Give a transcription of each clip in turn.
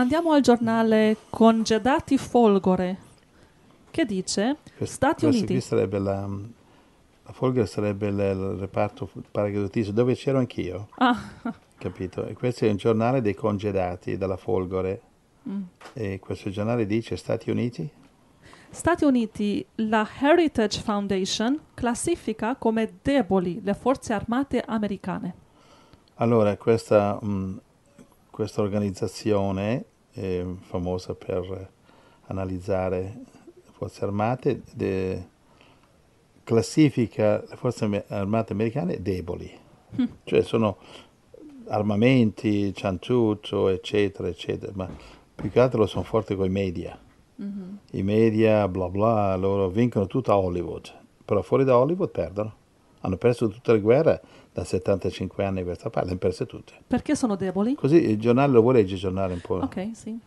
Andiamo al giornale Congedati Folgore, che dice Questo- Stati Uniti. qui sarebbe la, la Folger sarebbe il, il reparto paracadutistico dove c'ero anch'io, Ah, capito? E questo è un giornale dei congedati dalla Folgore. Mm. E questo giornale dice Stati Uniti? Stati Uniti, la Heritage Foundation classifica come deboli le forze armate americane. Allora, questa, mh, questa organizzazione è famosa per analizzare le forze armate, de- classifica le forze armate americane deboli, cioè sono armamenti, tutto, eccetera, eccetera, ma più che altro sono forti con i media. I media, bla bla, loro vincono tutto a Hollywood, però fuori da Hollywood perdono. Hanno perso tutte le guerre da 75 anni a questa parte, le hanno perse tutte. Perché sono deboli? Così il giornale lo leggere il giornale un po'? Ok, sì.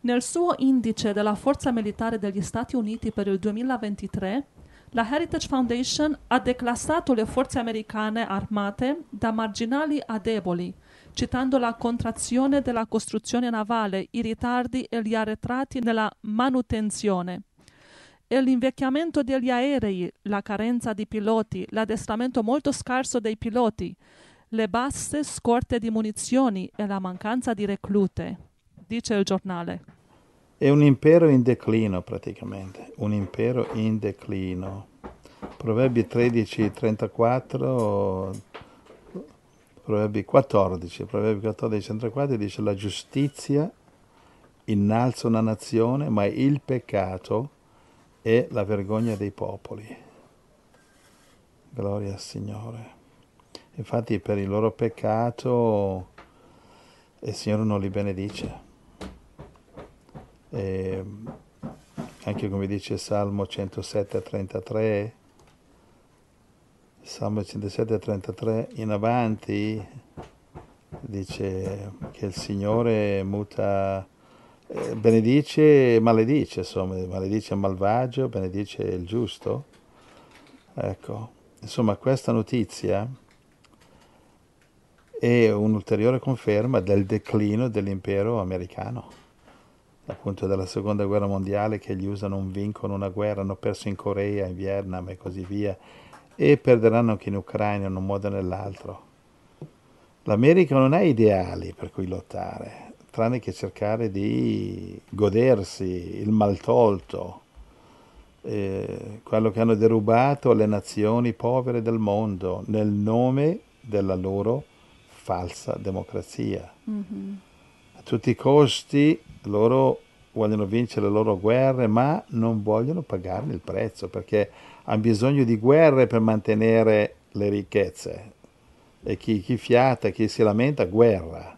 Nel suo indice della forza militare degli Stati Uniti per il 2023, la Heritage Foundation ha declassato le forze americane armate da marginali a deboli, citando la contrazione della costruzione navale, i ritardi e gli arretrati nella manutenzione. E l'invecchiamento degli aerei, la carenza di piloti, l'addestramento molto scarso dei piloti, le basse scorte di munizioni e la mancanza di reclute, dice il giornale. È un impero in declino praticamente, un impero in declino. Proverbi 13, 34, Proverbi 14, Proverbi 14, 34 dice la giustizia innalza una nazione, ma il peccato è la vergogna dei popoli. Gloria al Signore. Infatti per il loro peccato il Signore non li benedice. E anche come dice Salmo 107 33, Salmo 107 33 in avanti dice che il Signore muta, eh, benedice e maledice, insomma, maledice il malvagio, benedice il giusto. Ecco, insomma questa notizia è un'ulteriore conferma del declino dell'impero americano appunto della seconda guerra mondiale che gli USA non vincono una guerra, hanno perso in Corea, in Vietnam e così via e perderanno anche in Ucraina in un modo o nell'altro. L'America non ha ideali per cui lottare, tranne che cercare di godersi il maltolto, eh, quello che hanno derubato le nazioni povere del mondo nel nome della loro falsa democrazia. A tutti i costi loro vogliono vincere le loro guerre, ma non vogliono pagarne il prezzo perché hanno bisogno di guerre per mantenere le ricchezze. E chi, chi fiata, chi si lamenta, guerra.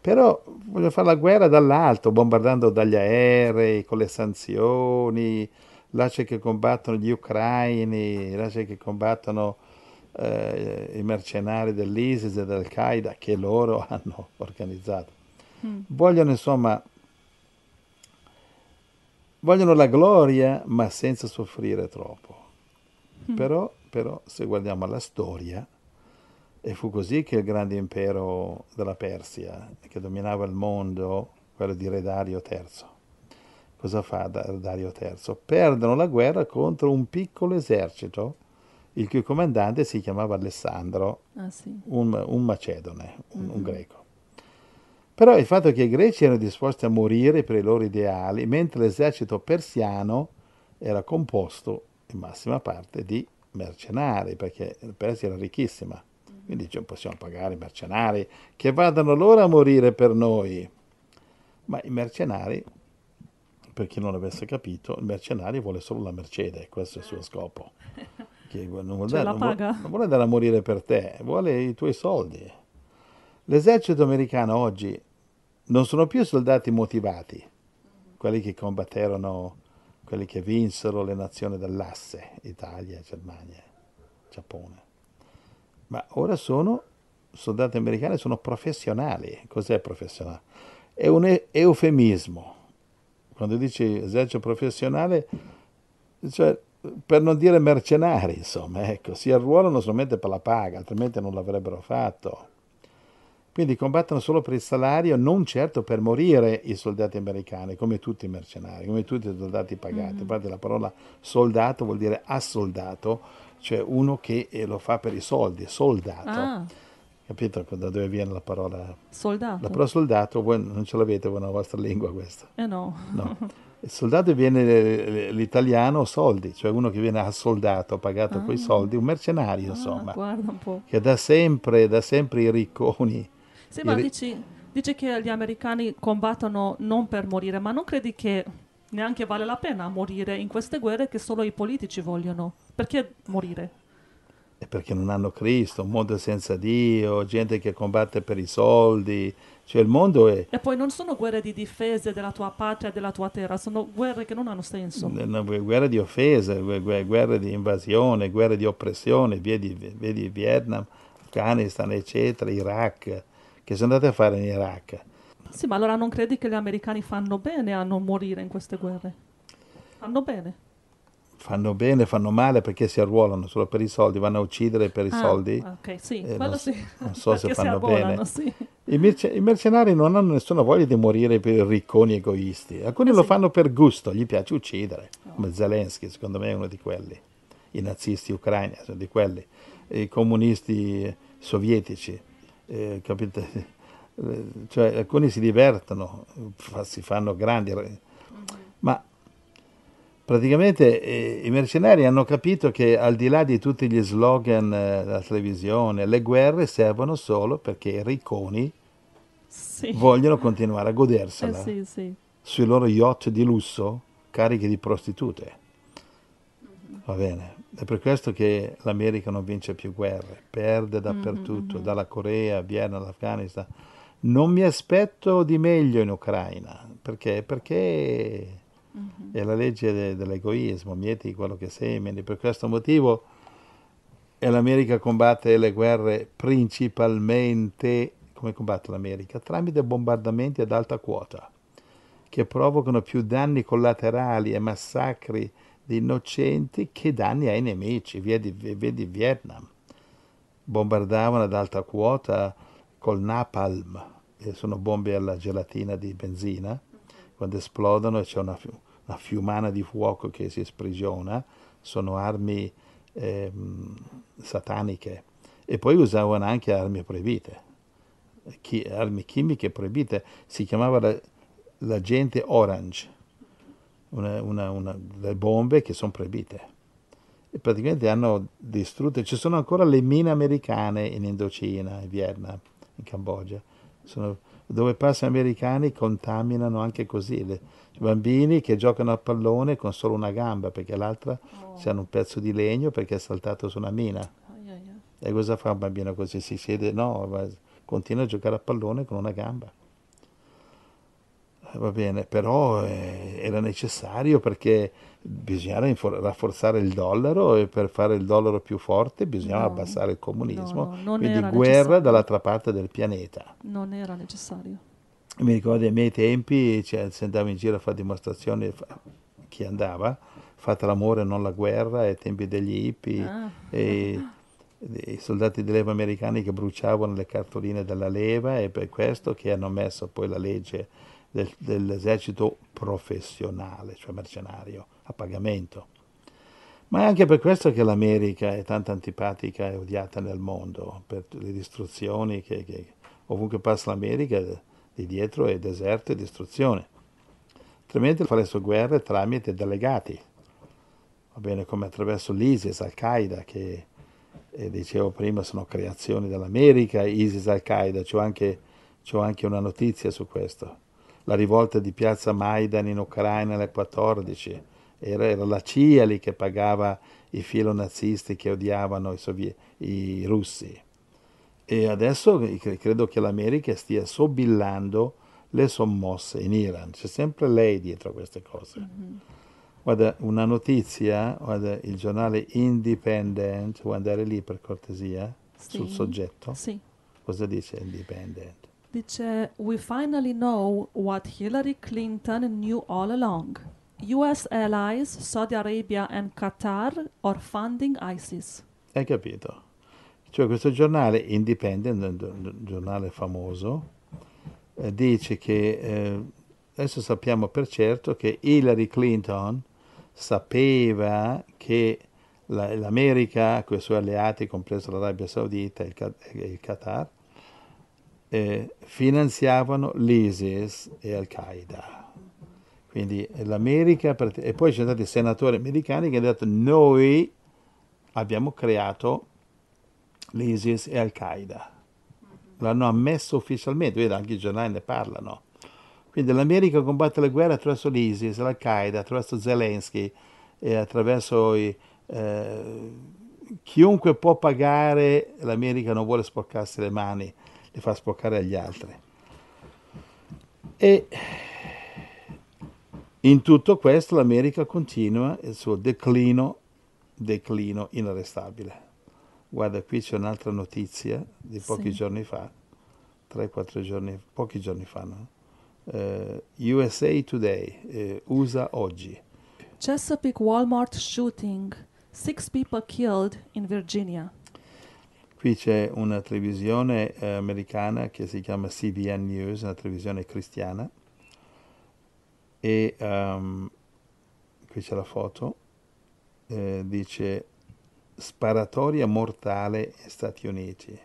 Però vogliono fare la guerra dall'alto, bombardando dagli aerei, con le sanzioni, lascia che combattono gli ucraini, lascia che combattono eh, i mercenari dell'ISIS e dell'Al-Qaeda che loro hanno organizzato. Vogliono insomma vogliono la gloria ma senza soffrire troppo. Però, però se guardiamo alla storia, e fu così che il grande impero della Persia, che dominava il mondo, quello di Re Dario III, cosa fa da- Dario III? Perdono la guerra contro un piccolo esercito, il cui comandante si chiamava Alessandro, Ah, sì. un, un macedone, un, un greco. Però il fatto che i greci erano disposti a morire per i loro ideali, mentre l'esercito persiano era composto in massima parte di mercenari, perché la Persia era ricchissima. Quindi non possiamo pagare i mercenari che vadano loro a morire per noi. Ma i mercenari, per chi non avesse capito, il mercenario vuole solo la mercede, questo è il suo scopo. Che non vuole, la non vuole- non vuole andare a morire per te, vuole i tuoi soldi. L'esercito americano oggi non sono più soldati motivati, quelli che combatterono, quelli che vinsero le nazioni dell'asse, Italia, Germania, Giappone. Ma ora sono soldati americani, sono professionali. Cos'è professionale? È un eufemismo. Quando dici esercito professionale, cioè, per non dire mercenari, insomma, ecco, si arruolano solamente per la paga, altrimenti non l'avrebbero fatto. Quindi combattono solo per il salario, non certo per morire i soldati americani, come tutti i mercenari, come tutti i soldati pagati. Mhm. Infatti la parola soldato vuol dire assoldato, cioè uno che eh, lo fa per i soldi, soldato. Ah, Capito da dove viene la parola? soldato. La parola soldato, voi non ce l'avete voi nella vostra lingua questa? Eh no. No. Il soldato viene l'italiano soldi, cioè uno che viene assoldato, pagato con i soldi, un mercenario Ah, insomma, guarda un po'. che da sempre, da sempre i ricconi. Sì, ma ri- dici, dici che gli americani combattono non per morire, ma non credi che neanche vale la pena morire in queste guerre che solo i politici vogliono? Perché morire? È perché non hanno Cristo, un mondo senza Dio, gente che combatte per i soldi, cioè il mondo è E poi non sono guerre di difesa della tua patria, della tua terra, sono guerre che non hanno senso. una guerra di offesa, gu- gu- guerre di invasione, guerre di oppressione, vedi, vedi Vietnam, Afghanistan, eccetera, Iraq, che sono andate a fare in Iraq. Sì, ma allora non credi che gli americani fanno bene a non morire in queste guerre? Fanno bene. Fanno bene, fanno male perché si arruolano solo per i soldi, vanno a uccidere per i Ah, so,ldi. Ok, sì, Eh, quello non, sì. non so se fanno bene. sì. I, merce- i mercenari non hanno nessuna voglia di morire per ricconi egoisti. Alcuni Eh lo sì. fanno per gusto, gli piace uccidere, come Zelensky, secondo me è uno di quelli. I nazisti ucraini sono di quelli. I comunisti sovietici, eh, capite? Eh, Cioè, alcuni si divertono, si fanno grandi, ma praticamente eh, i mercenari hanno capito che al di là di tutti gli slogan eh, della televisione, le guerre servono solo perché i ricconi Sì. vogliono continuare a Eh godersela sì, sì. sui loro yacht di lusso carichi di prostitute. Va bene. È per questo che l'America non vince più guerre, perde dappertutto, dalla Corea, a Vietnam, all'Afghanistan. Non mi aspetto di meglio in Ucraina, perché? Perché è la legge de- dell'egoismo, mieti quello che semini. Per questo motivo l'America combatte le guerre principalmente, come combatte l'America? Tramite bombardamenti ad alta quota che provocano più danni collaterali e massacri di innocenti che danni ai nemici. Vedi, vedi Vietnam. Bombardavano ad alta quota col napalm, sono bombe alla gelatina di benzina. Quando esplodono e c'è una, una fiumana di fuoco che si sprigiona, sono armi ehm, sataniche. E poi usavano anche armi proibite, chi- armi chimiche proibite. Si chiamava la, l'agente orange, una, una, una, le bombe che sono proibite. E praticamente hanno distrutto, ci sono ancora le mine americane in Indocina, in Vietnam, in Cambogia, sono, dove passano americani contaminano anche così le, i bambini che giocano a pallone con solo una gamba perché l'altra hanno un pezzo di legno perché è saltato su una mina. Ai, ai, ai. E cosa fa un bambino così? Si siede? No, continua a giocare a pallone con una gamba. Eh, Va bene, però eh, era necessario perché bisognava rafforzare il dollaro e per fare il dollaro più forte bisognava No, abbassare il comunismo. no, non Quindi guerra necessario. dall'altra parte del pianeta. Non era necessario. Mi ricordo ai miei tempi cioè, si andava in giro a fare dimostrazioni, chi andava, fate l'amore non la guerra, ai tempi degli hippie, Ah. e, i soldati di leva americani che bruciavano le cartoline della leva e per questo che hanno messo poi la legge del- dell'esercito professionale, cioè mercenario, a pagamento. Ma è anche per questo che l'America è tanto antipatica e odiata nel mondo, per le distruzioni che, che ovunque passa l'America, di dietro è deserto e distruzione. Altrimenti fa le sue guerre tramite delegati, va bene, come attraverso l'ISIS, Al-Qaeda, che eh, dicevo prima sono creazioni dell'America, ISIS, Al-Qaeda, c'ho anche, c'ho anche una notizia su questo. La rivolta di piazza Maidan in Ucraina nel 14, era, era la CIA lì che pagava i filonazisti che odiavano i, sovie- i russi. E adesso cre- credo che l'America stia sobillando le sommosse in Iran. C'è sempre lei dietro a queste cose. Guarda, una notizia, guarda, il giornale Independent, vuoi andare lì per cortesia, sul Sì. soggetto? Sì. Cosa dice Independent? Dice, we finally know what Hillary Clinton knew all along. US allies, Saudi Arabia and Qatar are funding ISIS. Hai capito? Cioè questo giornale indipendent, un giornale famoso, eh, dice che eh, adesso sappiamo per certo che Hillary Clinton sapeva che la, l'America, con i suoi alleati, compreso l'Arabia Saudita e il, il Qatar, eh, finanziavano l'ISIS e Al-Qaeda. Quindi l'America, e poi ci sono stati senatori americani che hanno detto noi abbiamo creato l'ISIS e Al-Qaeda. L'hanno ammesso ufficialmente, vedi, anche i giornali ne parlano. Quindi l'America combatte le guerre attraverso l'ISIS, l'Al-Qaeda, attraverso Zelensky e attraverso i, eh, chiunque può pagare, l'America non vuole sporcarsi le mani, le fa sporcare agli altri. E in tutto questo l'America continua il suo declino, declino inarrestabile. Guarda, qui c'è un'altra notizia di pochi sì. giorni fa, 3-4 giorni, pochi giorni fa, no? uh, eh, USA Today, eh, USA oggi. Chesapeake Walmart shooting, six people killed in Virginia. Qui c'è una televisione eh, americana che si chiama CBN News, una televisione cristiana, e um, qui c'è la foto, eh, dice sparatoria mortale negli Stati Uniti.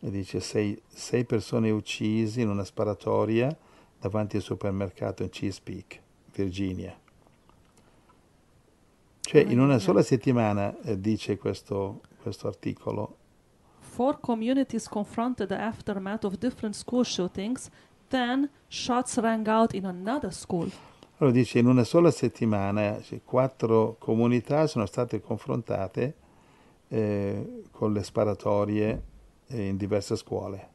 E dice sei, sei persone uccise in una sparatoria davanti al supermercato in Chesapeake, Virginia. Cioè in una sola settimana eh, dice questo, questo articolo. Four communities confronted the aftermath of different school shootings, then shots rang out in another school. Allora dice in una sola settimana cioè, quattro comunità sono state confrontate eh, con le sparatorie eh, in diverse scuole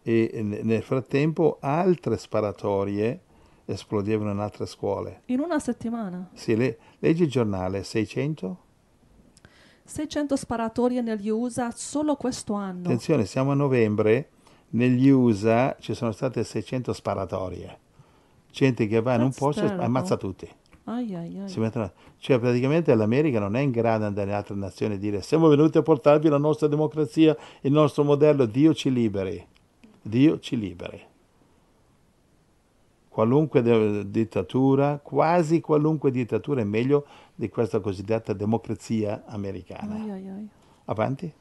e nel frattempo altre sparatorie esplodevano in altre scuole. In una settimana? Sì, le, leggi il giornale, 600? 600 sparatorie negli USA solo questo anno. Attenzione, siamo a novembre, negli USA ci sono state 600 sparatorie gente che va in un posto e ammazza tutti. Ai, ai, ai. Mettono, cioè praticamente l'America non è in grado di andare in altre nazioni e dire siamo venuti a portarvi la nostra democrazia, il nostro modello, Dio ci liberi. Dio ci liberi. Qualunque dittatura, quasi qualunque dittatura è meglio di questa cosiddetta democrazia americana. Avanti.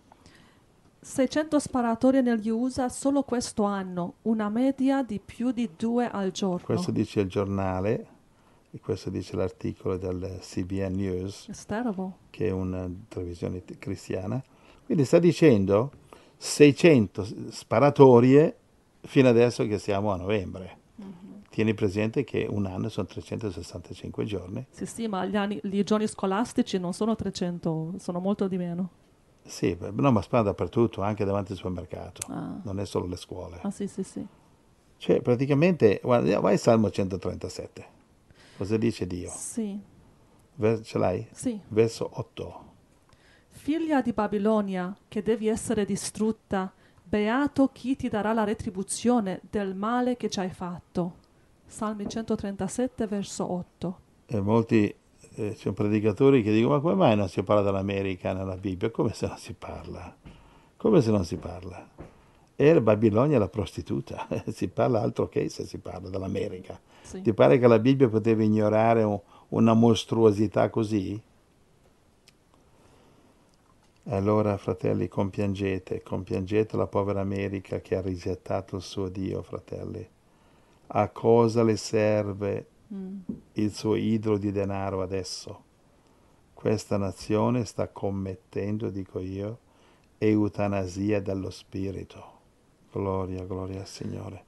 600 sparatorie negli USA solo questo anno, una media di più di due al giorno. Questo dice il giornale, e questo dice l'articolo del CBN News, che è una televisione cristiana. Quindi sta dicendo 600 sparatorie fino adesso che siamo a novembre. Tieni presente che un anno sono 365 giorni. Sì, sì, ma gli, anni, gli giorni scolastici non sono 300, sono molto di meno. Sì, no, ma spara dappertutto, anche davanti al supermercato, ah. non è solo le scuole. Ah, sì, sì, sì. Cioè, praticamente, guarda, vai al Salmo 137. Cosa dice Dio? Sì. Ver- ce l'hai? Sì. Verso 8. Figlia di Babilonia, che devi essere distrutta, beato chi ti darà la retribuzione del male che ci hai fatto. Salmi 137, verso 8. E molti eh, c'è un predicatore che dicono ma come mai non si parla dell'America nella Bibbia? Come se non si parla? Come se non si parla? E Babilonia è la prostituta, si parla altro che se si parla dell'America. Sì. Ti pare che la Bibbia poteva ignorare un, una mostruosità così? Allora, fratelli, compiangete, compiangete la povera America che ha rigettato il suo Dio, fratelli. A cosa le serve Mm. il suo idolo di denaro adesso. Questa nazione sta commettendo, dico io, eutanasia dello spirito. Gloria, gloria al Signore.